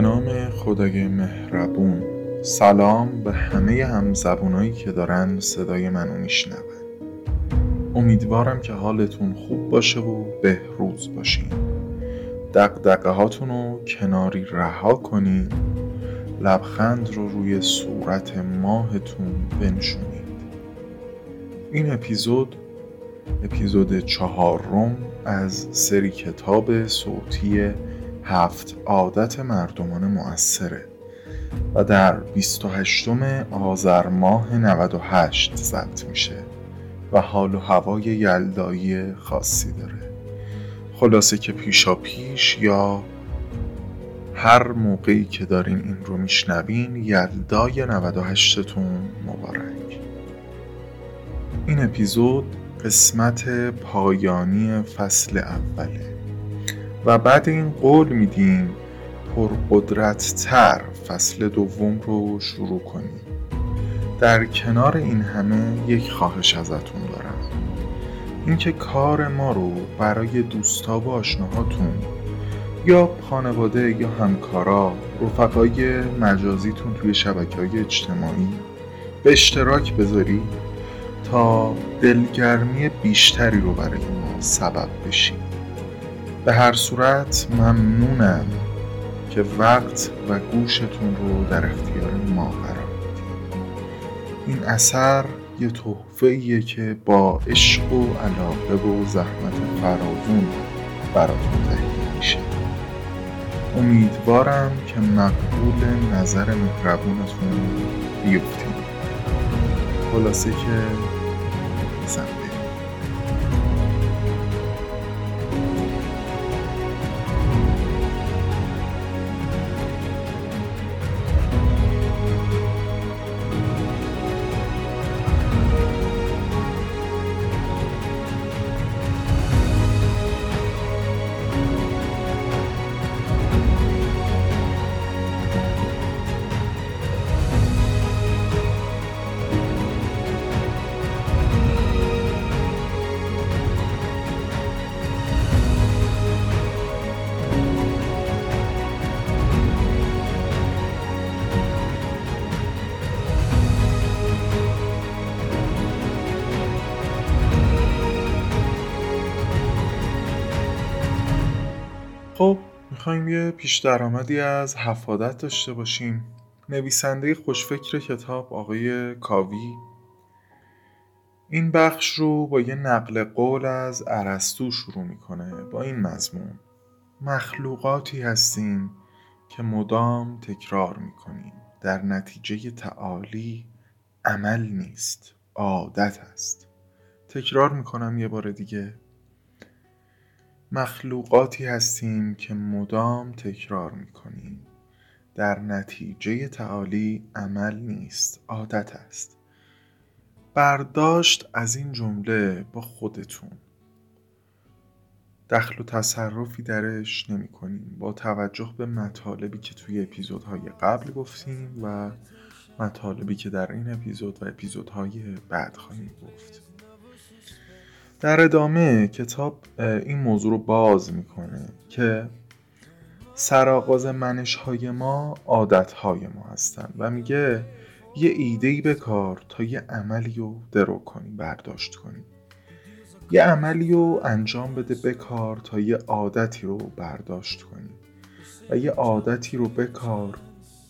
به نام خدای مهربون. سلام به همه همزبونایی که دارن صدای منو میشنون. امیدوارم که حالتون خوب باشه و بهروز باشین. دقدقه هاتون رو کناری رها کنین. لبخند رو روی صورت ماهتون بنشونید. این اپیزود اپیزود چهارم از سری کتاب صوتی هفت عادت مردمان مؤثره و در 28 آذر ماه 98 ضبط میشه و حال و هوای یلدایی خاصی داره. خلاصه که پیشا پیش یا هر موقعی که دارین این رو میشنوین یلدای 98 تون مبارک. این اپیزود قسمت پایانی فصل اوله. و بعد این قول میدیم پرقدرت تر فصل دوم رو شروع کنیم. در کنار این همه یک خواهش ازتون دارم. اینکه کار ما رو برای دوستا و آشناهاتون یا خانواده یا همکارا رفقای مجازیتون توی شبکه های اجتماعی به اشتراک بذاری تا دلگرمی بیشتری رو برای ما سبب بشیم به هر صورت ممنونم که وقت و گوشتون رو در اختیار ما قرار این اثر یه تحفه که با عشق و علاقه و زحمت فراوون براتون تهیه میشه. امیدوارم که مقبول نظر مهربونتون بیفتیم. خلاصه که می‌خوایم یه پیش درآمدی از حفادت داشته باشیم. نویسنده خوشفکر کتاب آقای کاوی. این بخش رو با یه نقل قول از ارسطو شروع می‌کنه با این مضمون. مخلوقاتی هستیم که مدام تکرار می‌کنیم. در نتیجه تعالی عمل نیست عادت است. تکرار می‌کنم یه بار دیگه. مخلوقاتی هستیم که مدام تکرار می‌کنیم. در نتیجه تعالی عمل نیست عادت است. برداشت از این جمله با خودتون. دخل و تصرفی درش نمی کنیم با توجه به مطالبی که توی اپیزودهای قبل گفتیم و مطالبی که در این اپیزود و اپیزودهای بعد خواهیم گفت. در ادامه کتاب این موضوع رو باز می‌کنه که سرآغاز منش های ما عادت های ما هستن و میگه یه ایده ای بکار تا یه عملی رو درو کنی برداشت کنی. یه عملی رو انجام بده بکار تا یه عادتی رو برداشت کنی و یه عادتی رو بکار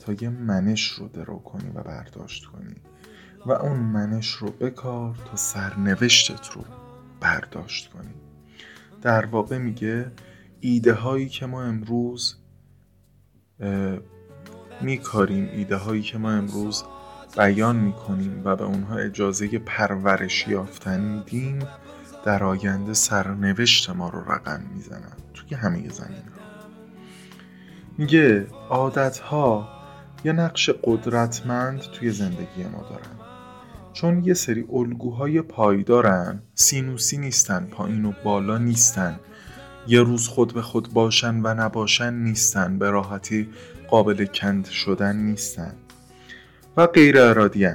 تا یه منش رو درو کنی و برداشت کنی و اون منش رو بکار تا سرنوشتت رو برداشت کنیم. در واقع میگه ایده هایی که ما امروز میکاریم ایده هایی که ما امروز بیان می‌کنیم و به اونها اجازه پرورش یافتن میدیم در آینده سرنوشت ما رو رقم می‌زنن. توی همه زمین ها میگه عادت ها یه نقش قدرتمند توی زندگی ما دارن. چون یه سری الگوهای پایدارن سینوسی نیستن پایین و بالا نیستن. یه روز خود به خود باشن و نباشن نیستن به راحتی قابل کند شدن نیستن. و غیر ارادی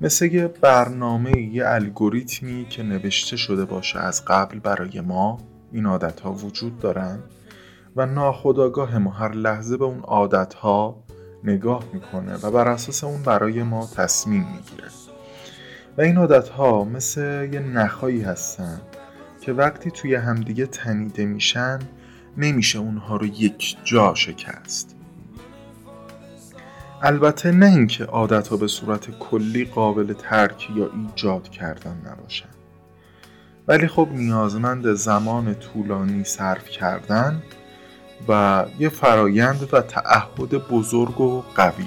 مثل یه برنامه یه الگوریتمی که نوشته شده باشه از قبل برای ما این عادت ها وجود دارن. و ناخداگاه ما هر لحظه به اون عادت ها نگاه می‌کنه و بر اساس اون برای ما تصمیم می‌گیره. و این عادت ها مثل یه نخایی هستن که وقتی توی همدیگه تنیده میشن نمیشه اونها رو یک جا شکست. البته نه اینکه عادت ها به صورت کلی قابل ترک یا ایجاد کردن نباشن. ولی خب نیازمند زمان طولانی صرف کردن و یه فرایند و تعهد بزرگ و قوی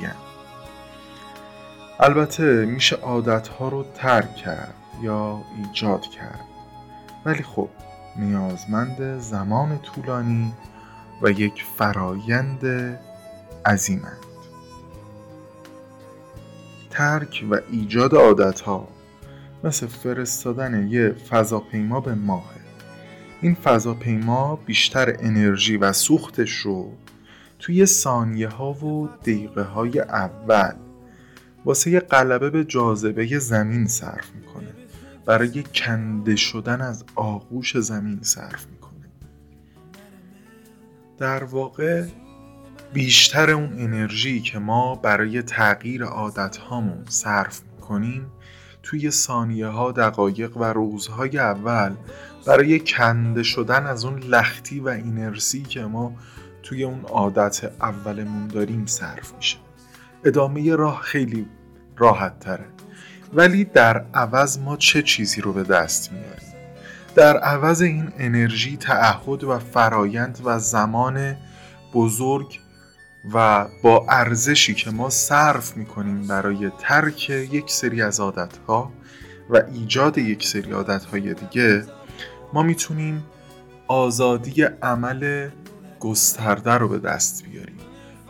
البته میشه عادت ها رو ترک کرد یا ایجاد کرد. ولی خب نیازمند زمان طولانی و یک فرایند عظیمند. ترک و ایجاد عادت ها مثل فرستادن یه فضاپیما به ماه این فضاپیما بیشتر انرژی و سوختش رو توی ثانیه ها و دقیقه های اول واسه یه قلبه به جاذبه زمین صرف می‌کنه. برای کنده شدن از آغوش زمین صرف می‌کنه. در واقع بیشتر اون انرژی که ما برای تغییر عادت هامون صرف می‌کنیم توی ثانیه ها دقایق و روزهای اول برای کنده شدن از اون لختی و اینرسی که ما توی اون عادت اولمون داریم صرف میشه. ادامه راه خیلی راحت تره ولی در عوض ما چه چیزی رو به دست میاریم؟ در عوض این انرژی تعهد و فرایند و زمان بزرگ و با ارزشی که ما صرف می‌کنیم برای ترک یک سری از عادتها و ایجاد یک سری عادتهای دیگه ما می‌تونیم آزادی عمل گسترده رو به دست بیاریم.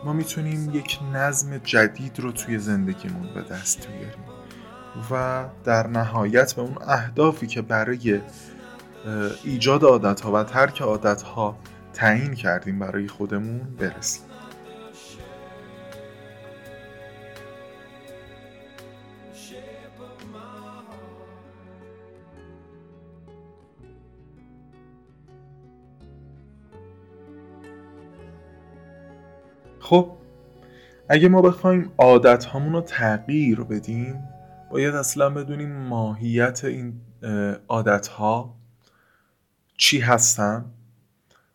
ما می‌تونیم یک نظم جدید رو توی زندگیمون به دست بیاریم و در نهایت به اون اهدافی که برای ایجاد عادت ها و ترک عادت ها تعیین کردیم برای خودمون برسیم. خب اگه ما بخوایم عادت رو تغییر بدیم باید اصلا بدونیم ماهیت این عادت ها چی هستن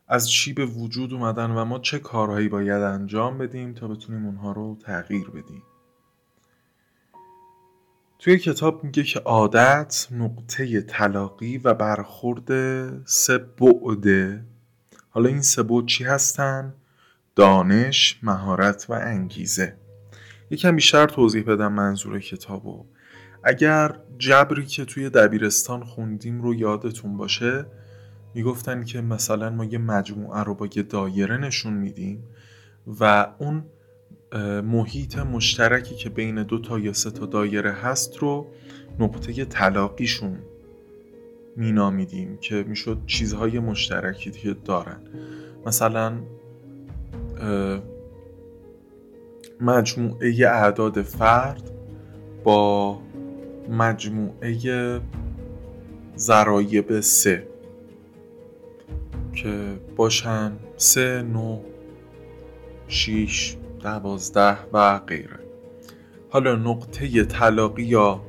از چی به وجود اومدن و ما چه کارهایی باید انجام بدیم تا بتونیم اونها رو تغییر بدیم توی کتاب میگه که عادت نقطه تلاقی و برخورد سه بعده حالا این سه بعد چی هستن؟ دانش، مهارت و انگیزه. یکم بیشتر توضیح بدم منظور کتابو اگر جبری که توی دبیرستان خوندیم رو یادتون باشه می‌گفتن که مثلا ما یه مجموعه رو با یه دایره نشون میدیم و اون محیط مشترکی که بین دو تا یا سه تا دایره هست رو نقطه تلاقیشون مینامیدیم که می‌شد چیزهای مشترکی که دارن. مثلا مجموعه اعداد فرد با مجموعه ضرایب سه که باشن سه نو شیش دوازده و غیره. حالا نقطه طلاقی یا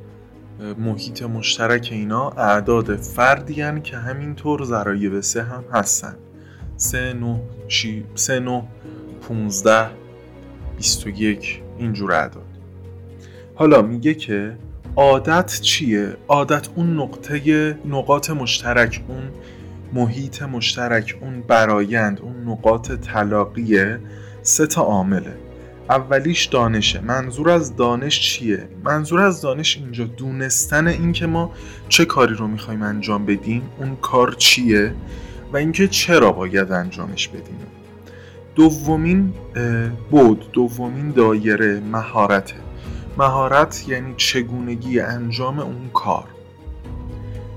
محیط مشترک اینا اعداد فردی که همینطور ضرایب سه هم هستن. سه نو شی... سه نو پونزده بیست و یک اینجور اعداد. حالا میگه که عادت چیه؟ عادت اون نقطه نقاط مشترک اون محیط مشترک اون برایند اون نقاط طلاقیه سه تا عامله. اولیش دانشه. منظور از دانش چیه؟ منظور از دانش اینجا دونستن اینکه ما چه کاری رو می‌خوایم انجام بدیم اون کار چیه و اینکه چرا باید انجامش بدیم. دومین بود دومین دایره مهارته مهارت یعنی چگونگی انجام اون کار.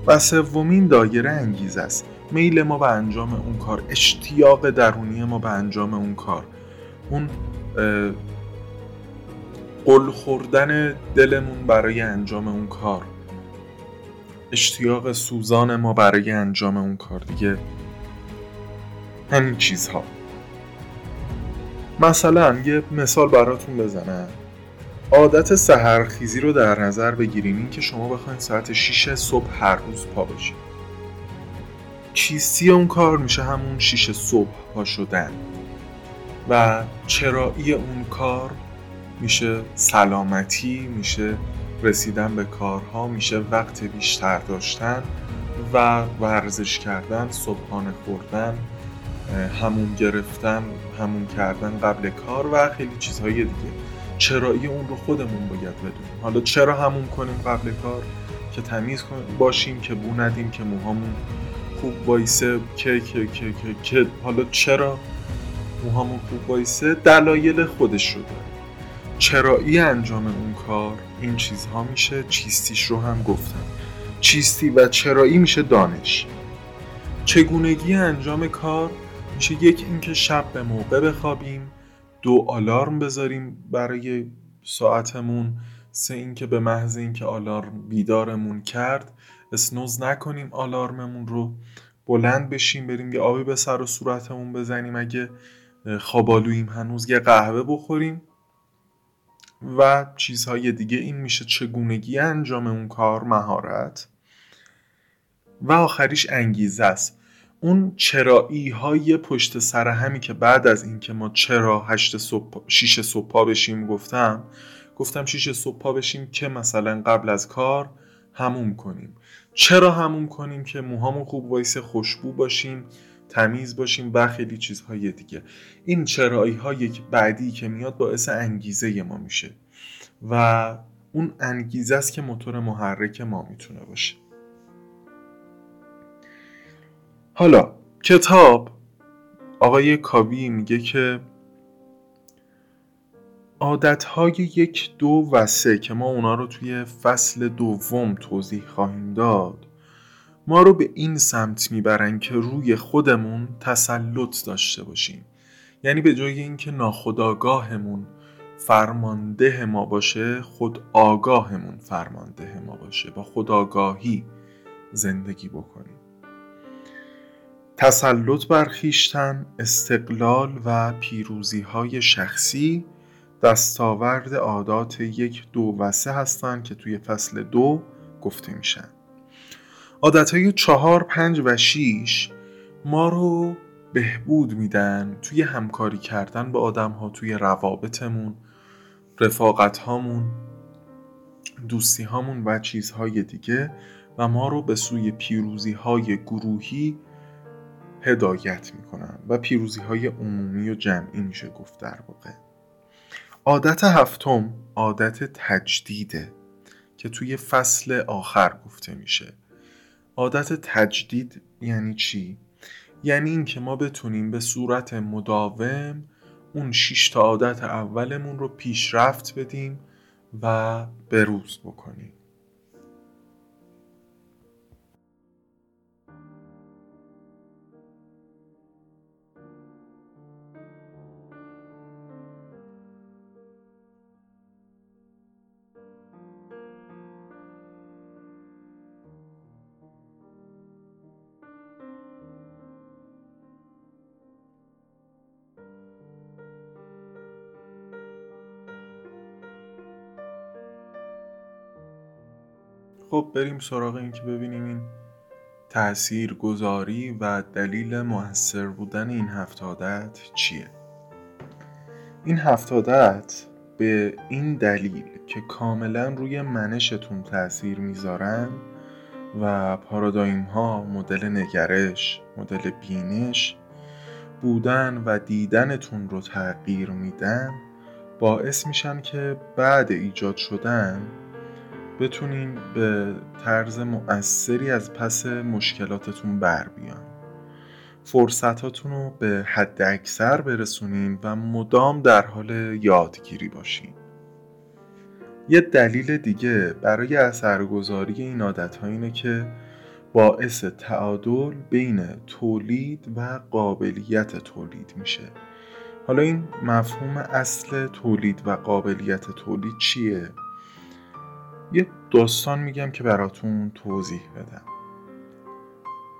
و سومین دایره انگیزه است. میل ما به انجام اون کار اشتیاق درونی ما به انجام اون کار. اون قل خوردن دلمون برای انجام اون کار. اشتیاق سوزان ما برای انجام اون کار. دیگه همین چیزها. مثلا یه مثال براتون بزنم. عادت سهرخیزی رو در نظر بگیریم این که شما بخواید ساعت 6 صبح هر روز پا بشید چیستی اون کار میشه همون 6 صبح پا شدن. و چرایی اون کار میشه سلامتی میشه رسیدن به کارها میشه وقت بیشتر داشتن و ورزش کردن صبحانه خوردن. همون گرفتن همون کردن قبل کار و خیلی چیزهای دیگه. چرایی اون رو خودمون باید بدونیم. حالا چرا همون کنیم قبل کار؟ که تمیز باشیم که بو ندیم که موهامون خوب وایسه که که که که, حالا چرا موهامون خوب وایسه؟ دلایل خودش رو داره چرایی انجام اون کار این چیزها میشه چیستیش رو هم گفتم. چیستی و چرایی میشه دانش. چگونگی انجام کار میشه یک اینکه شب به موقع بخوابیم دو آلارم بذاریم برای ساعتمون سه اینکه به محض اینکه آلارم بیدارمون کرد اسنوز نکنیم آلارممون رو. بلند بشیم بریم یه آبی به سر و صورتمون بزنیم اگه خوابالوییم هنوز یه قهوه بخوریم. و چیزهای دیگه این میشه چگونگی انجام اون کار مهارت. و آخریش انگیزه است. اون چرایی های پشت سر همی که بعد از اینکه ما چرا هشت صبح شیش صبح پا بشیم گفتم گفتم شیش صبح پا بشیم که مثلا قبل از کار هموم کنیم. چرا هموم کنیم؟ که موهامون خوب وایس خوشبو باشیم تمیز باشیم و خیلی چیزهای دیگه. این چرایی های بعدی که میاد باعث انگیزه ما میشه و اون انگیزه است که موتور محرک ما می‌تونه باشه. حالا کتاب. آقای کابی میگه که عادتهای یک دو و سه که ما اونا رو توی فصل دوم توضیح خواهیم داد ما رو به این سمت می‌برن که روی خودمون تسلط داشته باشیم. یعنی به جای اینکه ناخداگاهمون فرمانده ما باشه خود آگاهمون فرمانده ما باشه با خداگاهی زندگی بکنیم. تسلط بر خیشتن استقلال و پیروزی های شخصی دستاورد عادات یک دو و سه هستند که توی فصل دو گفته میشن. عادت های چهار پنج و شیش ما رو بهبود میدن توی همکاری کردن با آدم ها توی روابطمون رفاقت هامون دوستی هامون و چیزهای دیگه و ما رو به سوی پیروزی های گروهی هدایت می‌کنن و پیروزی های عمومی و جمعی میشه گفت در واقع. عادت هفتم عادت تجدیده که توی فصل آخر گفته میشه. عادت تجدید یعنی چی؟ یعنی اینکه ما بتونیم به صورت مداوم اون شش تا عادت اولمون رو پیشرفت بدیم و بروز بکنیم. خب بریم سراغ این که ببینیم این تأثیر گذاری و دلیل موثر بودن این هفت عادت چیه. این هفت عادت به این دلیل که کاملا روی منشتون تاثیر می‌ذارن و پارادایم ها مدل نگرش مدل بینش بودن و دیدنتون رو تغییر میدن باعث میشن که بعد ایجاد شدن بتونین به طرز مؤثری از پس مشکلاتتون بر بیان. فرصتاتون رو به حد اکثر برسونین و مدام در حال یادگیری باشین. یه دلیل دیگه برای اثرگذاری این عادت ها اینه که باعث تعادل بین تولید و قابلیت تولید میشه. حالا این مفهوم اصل تولید و قابلیت تولید چیه؟ یه داستان میگم که براتون توضیح بدم.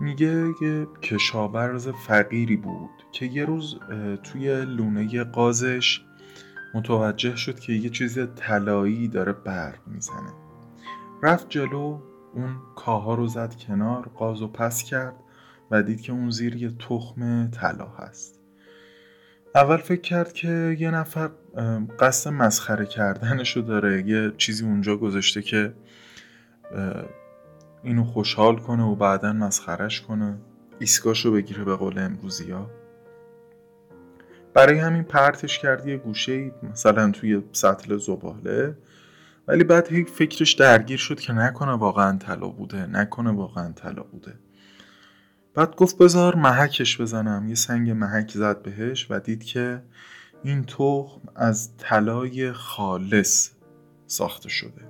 میگه یه کشاورز فقیری بود که یه روز توی لونه قازش متوجه شد که یه چیز طلایی داره برق می‌زنه. رفت جلو اون کاها رو زد کنار قاز و پس کرد و دید که اون زیر یه تخم طلا هست. اول فکر کرد که یه نفر قصد مسخره کردنشو داره یه چیزی اونجا گذاشته که اینو خوشحال کنه و بعدا مسخرش کنه ایسکاشو بگیره به قول امروزی ها برای همین پرتش کرد یه گوشه مثلا توی سطل زباله ولی بعد هیچ فکرش درگیر شد که نکنه واقعا طلا بوده نکنه واقعا طلا بوده. بعد گفت بذار محکش بزنم. یه سنگ محک زد بهش و دید که این تخم از طلای خالص ساخته شده.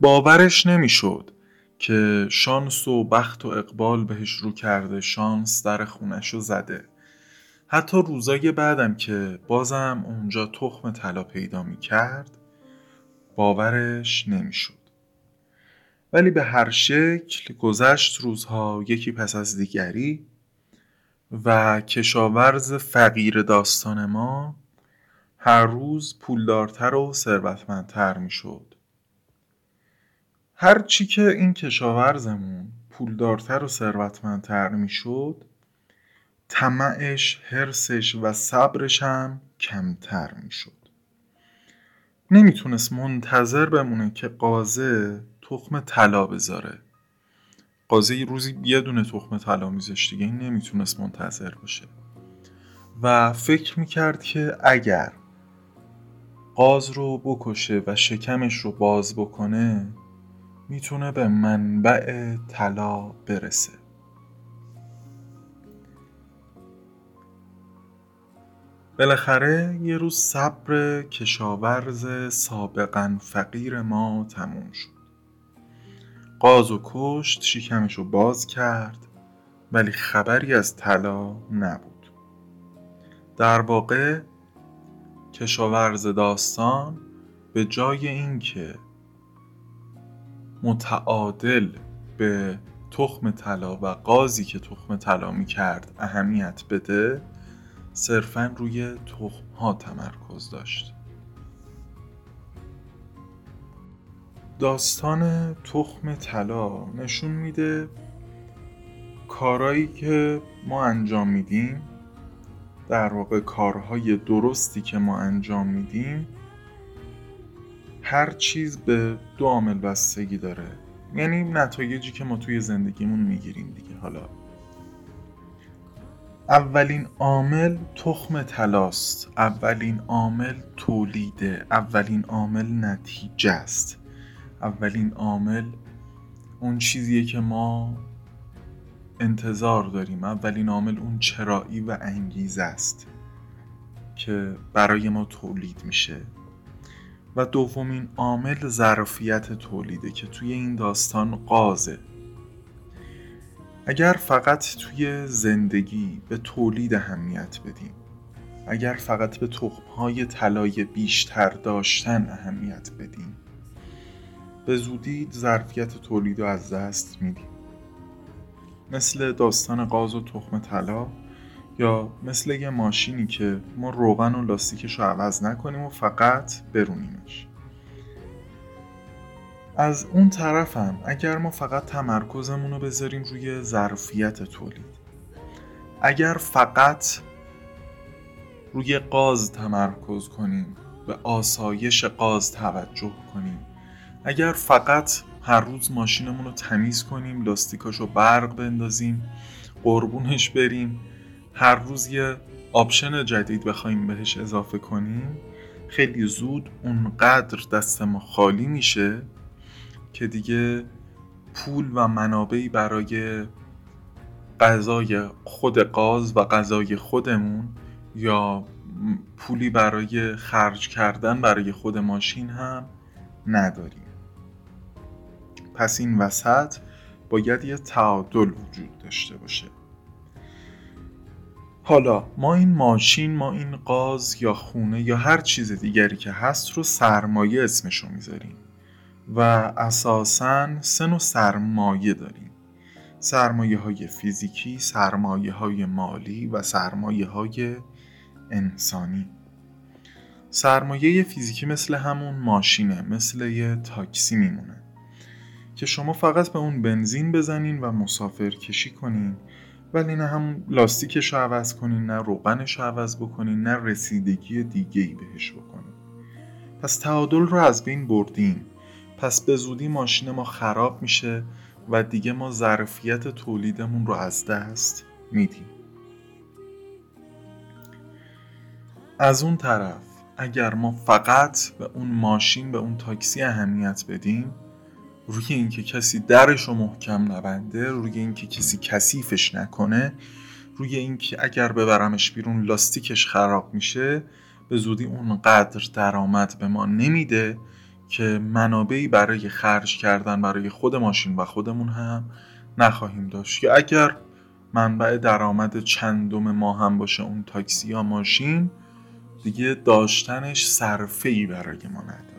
باورش نمی‌شد که شانس و بخت و اقبال بهش رو کرده. شانس در خونش رو زده. حتی روزای بعدم که بازم اونجا تخم طلا پیدا می کرد باورش نمی‌شد. ولی به هر شکل گذشت روزها یکی پس از دیگری و کشاورز فقیر داستان ما هر روز پولدارتر و ثروتمندتر می‌شد هر چی که این کشاورزمون پولدارتر و ثروتمندتر می‌شد طمعش، حرسش و صبرش هم کمتر می‌شد. نمی‌تونست منتظر بمونه که قازه تخم طلا بذاره. قازه یه روزی یه دونه تخم طلا میذاشت دیگه این نمی‌تونست منتظر باشه. و فکر می‌کرد که اگر قاز رو بکشه و شکمش رو باز بکنه می‌تونه به منبع طلا برسه بالاخره یه روز صبر کشاورز سابقا فقیر ما تموم شد قاز و کشت شیکمش رو باز کرد ولی خبری از طلا نبود. در واقع کشاورز داستان به جای اینکه متعادل به تخم طلا و قازی که تخم طلا می کرد اهمیت بده صرفا روی تخم ها تمرکز داشت. داستان تخم طلا نشون میده کارایی که ما انجام میدیم در واقع کارهای درستی که ما انجام میدیم هر چیز به دو عامل بستگی داره. یعنی نتایجی که ما توی زندگیمون می‌گیریم دیگه. حالا اولین عامل تخم تلاست اولین عامل تولیده اولین عامل نتیجه است. اولین عامل اون چیزیه که ما انتظار داریم. اولین عامل اون چرایی و انگیزه است که برای ما تولید میشه. و دومین عامل ظرفیت تولیده که توی این داستان قازه. اگر فقط توی زندگی به تولید اهمیت بدیم اگر فقط به تخمهای طلای بیشتر داشتن اهمیت بدیم به زودی ظرفیت تولید رو از دست میدیم. مثل داستان قاز و تخم طلا یا مثل یه ماشینی که ما روغن و لاستیکش رو عوض نکنیم و فقط برونیمش. از اون طرفم اگر ما فقط تمرکزمون رو بذاریم روی ظرفیت تولید اگر فقط روی قاز تمرکز کنیم به آسایش قاز توجه کنیم اگر فقط هر روز ماشینمون رو تمیز کنیم لاستیکاش رو برق بندازیم قربونش بریم هر روز یه آپشن جدید بخوایم بهش اضافه کنیم خیلی زود اونقدر دست ما خالی میشه که دیگه پول و منابعی برای غذای خود قاز و غذای خودمون یا پولی برای خرج کردن برای خود ماشین هم نداریم. پس این وسط باید یه تعادل وجود داشته باشه. حالا ما این ماشین ما این قاز یا خونه یا هر چیز دیگری که هست رو سرمایه اسمشو می‌ذاریم و اساسا سه نوع سرمایه داریم. سرمایه های فیزیکی، سرمایه های مالی و سرمایه های انسانی. سرمایه فیزیکی مثل همون ماشینه مثل یه تاکسی میمونه. که شما فقط به اون بنزین بزنین و مسافر کشی کنین. ولی نه هم لاستیکش عوض کنین نه روغنش رو عوض بکنین نه رسیدگی دیگه ای بهش بکنین. پس تعادل رو از بین بردیم پس به زودی ماشین ما خراب میشه و دیگه ما ظرفیت تولیدمون رو از دست میدیم. از اون طرف اگر ما فقط به اون ماشین به اون تاکسی اهمیت بدیم روی اینکه کسی درش رو محکم نبنده روی اینکه کسی کثیفش نکنه روی اینکه اگر ببرمش بیرون لاستیکش خراب میشه به زودی اونقدر درآمد به ما نمیده که منابعی برای خرج کردن برای خود ماشین و خودمون هم نخواهیم داشت. که اگر منبع درآمد چندم ما هم باشه اون تاکسی یا ماشین دیگه داشتنش صرفه ای برای ما نداره.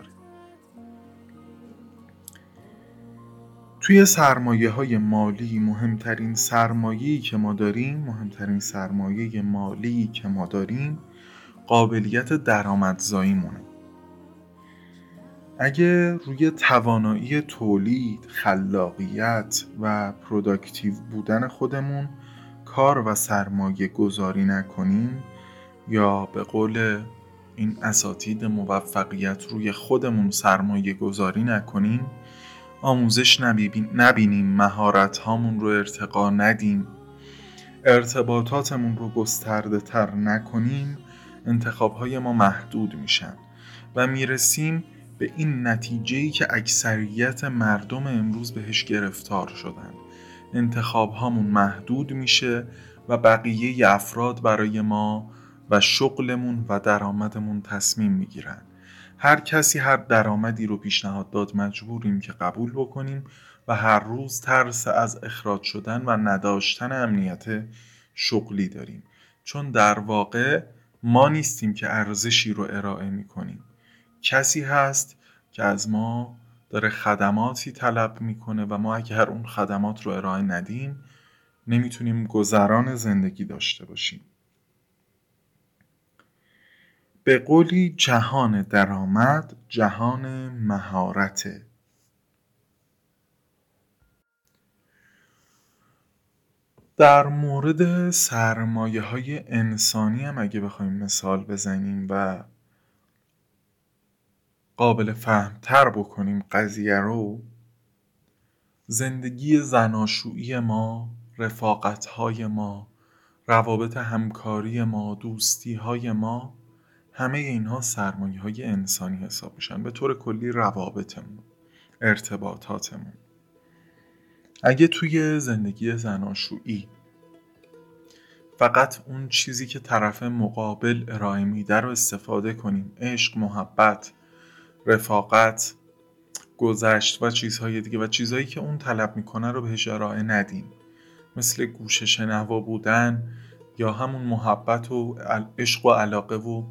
توی سرمایه های مالی مهمترین سرمایه‌ای که ما داریم مهمترین سرمایه مالی که ما داریم قابلیت درآمدزاییمونه. اگه روی توانایی تولید، خلاقیت و productive بودن خودمون کار و سرمایه گذاری نکنیم یا به قول این اساتید موفقیت روی خودمون سرمایه گذاری نکنیم آموزش نبینیم مهارت هامون رو ارتقا ندیم. ارتباطاتمون رو گسترده تر نکنیم انتخاب های ما محدود میشن و می‌رسیم به این نتیجه که اکثریت مردم امروز بهش گرفتار شدن. انتخاب هامون محدود میشه و بقیه افراد برای ما و شغلمون و درآمدمون تصمیم می‌گیرن. هر کسی هر درآمدی رو پیشنهاد داد مجبوریم که قبول بکنیم و هر روز ترس از اخراج شدن و نداشتن امنیت شغلی داریم. چون در واقع ما نیستیم که ارزشی رو ارائه می‌کنیم. کسی هست که از ما داره خدماتی طلب می‌کنه و ما اگر اون خدمات رو ارائه ندیم نمی‌تونیم گذران زندگی داشته باشیم. به قولی جهان درآمد جهان مهارته. در مورد سرمایه های انسانی هم اگه بخوایم مثال بزنیم و قابل فهمتر بکنیم قضیه رو زندگی زناشویی ما رفاقت ما روابط همکاری ما دوستی های ما همه اینها سرمایه های انسانی حساب میشن. به طور کلی روابطمون ارتباطاتمون. اگه توی زندگی زناشویی فقط اون چیزی که طرف مقابل ارائه میده رو استفاده کنیم عشق محبت رفاقت گذشت و چیزهای دیگه و چیزهایی که اون طلب می‌کنه رو بهش ارائه ندیم. مثل گوش شنوا بودن یا همون محبت و عشق و علاقه و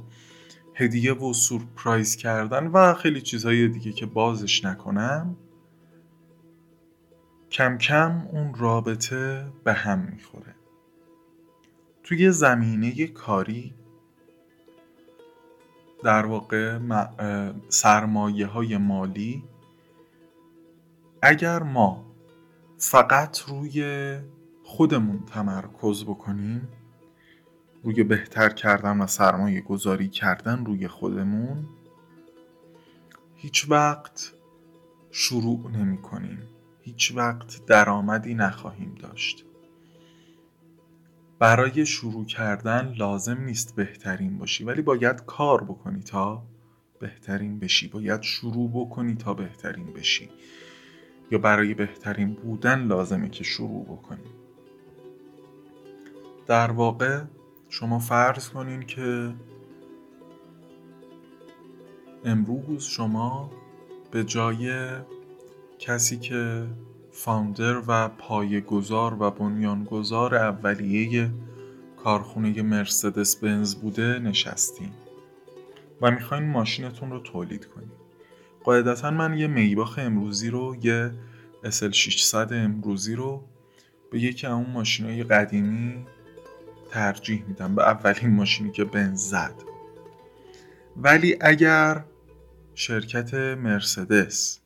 هدیه و سورپرایز کردن و خیلی چیزهای دیگه که بازش نکنم کم کم اون رابطه به هم می‌خوره. توی زمینه کاری در واقع سرمایه های مالی اگر ما فقط روی خودمون تمرکز بکنیم روی بهتر کردن و سرمایه گذاری کردن روی خودمون هیچ وقت شروع نمی کنیم. هیچ وقت درآمدی نخواهیم داشت. برای شروع کردن لازم نیست بهترین باشی ولی باید کار بکنی تا بهترین بشی. باید شروع بکنی تا بهترین بشی. یا برای بهترین بودن لازمه که شروع بکنی. در واقع شما فرض کنین که امروز شما به جای کسی که فاوندر و پایه‌گذار و بنیانگذار اولیه کارخونه مرسدس بنز بوده نشستین و می‌خواین ماشینتون رو تولید کنید قاعدتا من یه میباخ امروزی رو یه SL600 امروزی رو به یکی اون ماشین قدیمی ترجیح میدم به اولین ماشینی که بنز زد. ولی اگر شرکت مرسدس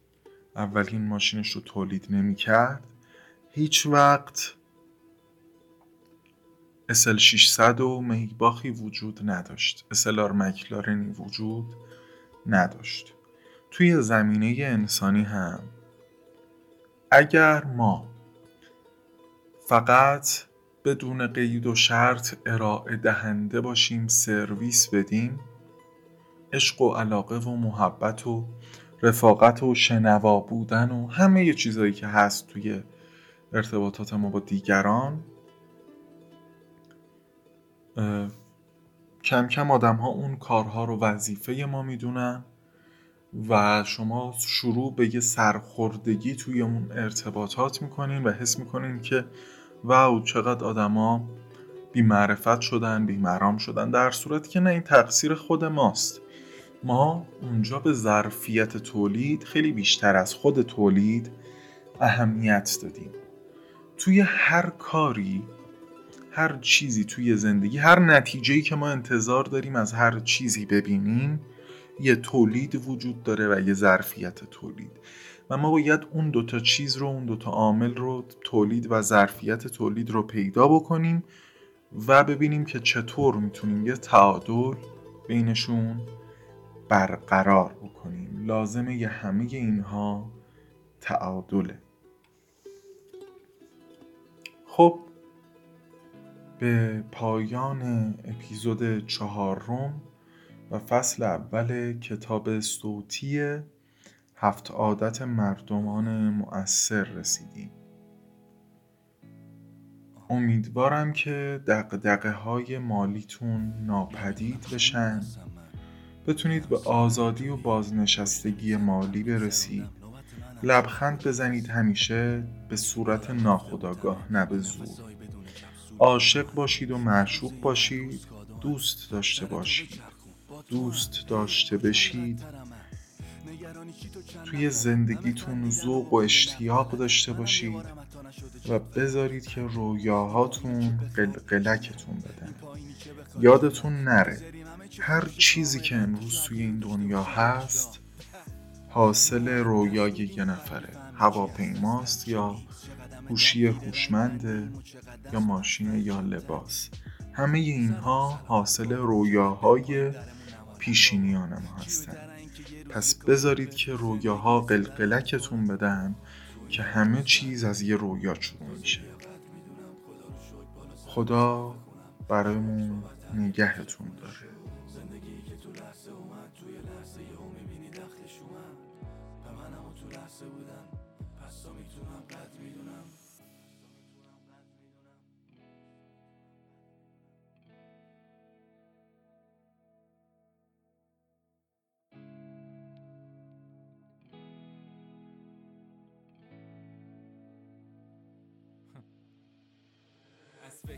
اولین ماشینش رو تولید نمی‌کرد هیچ وقت SL 600 و میباخی وجود نداشت. SLR مکلارنی وجود نداشت. توی زمینه انسانی هم اگر ما فقط بدون قید و شرط ارائه دهنده باشیم سرویس بدیم. عشق و علاقه و محبت و رفاقت و شنوا بودن و همه چیزایی که هست توی ارتباطات ما با دیگران. کم کم آدم ها اون کارها رو وظیفه ما می‌دونن و شما شروع به یه سرخوردگی توی اون ارتباطات می‌کنین و حس می‌کنین که واو چقدر آدما بی معرفت شدن بی مرام شدن در صورتی که نه این تقصیر خود ماست. ما اونجا به ظرفیت تولید خیلی بیشتر از خود تولید اهمیت دادیم. توی هر کاری هر چیزی توی زندگی هر نتیجه‌ای که ما انتظار داریم از هر چیزی ببینیم یه تولید وجود داره و یه ظرفیت تولید. و ما باید اون دوتا چیز رو اون دوتا عامل رو تولید و ظرفیت تولید رو پیدا بکنیم و ببینیم که چطور می‌تونیم یه تعادل بینشون برقرار بکنیم. لازمه یه همه اینها تعادله. خب به پایان اپیزود چهارم و فصل اول کتاب صوتی هفت عادت مردمان مؤثر رسیدیم. امیدوارم که دقدقه های مالیتون ناپدید بشن. بتونید به آزادی و بازنشستگی مالی برسید. لبخند بزنید همیشه به صورت ناخداگاه نه عاشق باشید و معشوق باشید. دوست داشته باشید. دوست داشته بشید. توی زندگیتون ذوق و اشتیاق داشته باشید و بذارید که رویاهاتون قلقلکتون بدن. یادتون نره هر چیزی که امروز توی این دنیا هست حاصل رویای یه نفره. هواپیماست یا هوشی هوشمنده یا ماشین یا لباس. همه اینها حاصل رویاهای پیشینیان ما هستن. پس بذارید که رویاها قلقلکتون بدن که همه چیز از یه رویا شروع میشه. خدا برایمون نگهتون داره.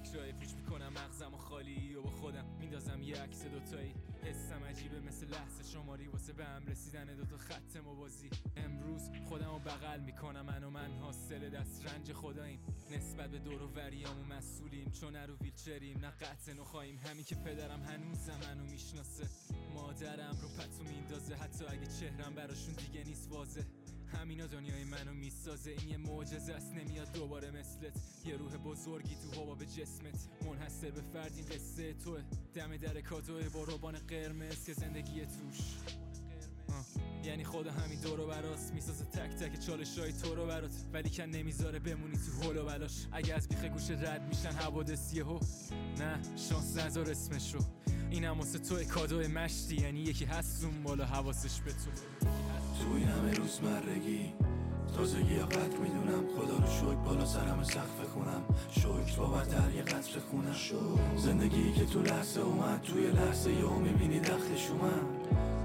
فکرای پوچ می‌کنم مغزم و خالی و با خودم میندازم یه عکس دوتایی. حسم عجیبه مثل لحظه شماری واسه به هم رسیدن دوتا خط موازی. امروز خودم رو بغل می‌کنم من و من حاصل دست رنج خداییم. نسبت به دور و وریامو مسئولیم چون رو ویلچریم. نه قطع نخواهیم همین که پدرم هنوز منو می‌شناسه. مادرم رو پتو میندازه حتی اگه چهرم براشون دیگه نیست واضح. همینا دنیای منو می‌سازه. این یه معجزه است نمیاد دوباره مثلت. یه روح بزرگی تو هوا به جسمت. منحصر به فرد این قصه توه. دم در کادوه با روبان قرمز که زندگی توش. یعنی خدا همین دورو براست. می‌سازه تک تک چالش های تو رو برات. ولی کن نمی‌ذاره بمونی تو هلو بلاش. اگه از بیخ گوش رد میشن حوادث هو نه شانس نذار اسمش رو اینم واسه تو کادو مشتی. یعنی یکی هست اون بالا حواسش به تو. تو این همه روزمرگی تازگی یا قدر می‌دونم. خدا رو شکر بالا سرم سقف خونم. شکر بابت یه قطر خونم. زندگی که تو لحظه اومد توی لحظه یه می‌بینی دخلش اومد.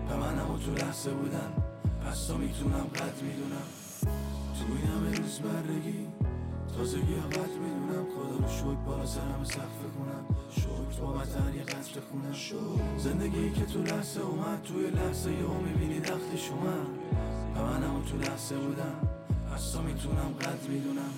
به منم و تو لحظه بودن. پس تا می‌تونم قد می‌دونم. تو این همه روزمرگی تازگی قد می‌دونم. خدا رو شکر بالا سرم سقف کنم شکر بابتر یه قصر خونم زندگی که تو لحظه اومد توی لحظه یه می‌بینی دختش اومد. و منم تو لحظه بودم پس می‌تونم قد می‌دونم.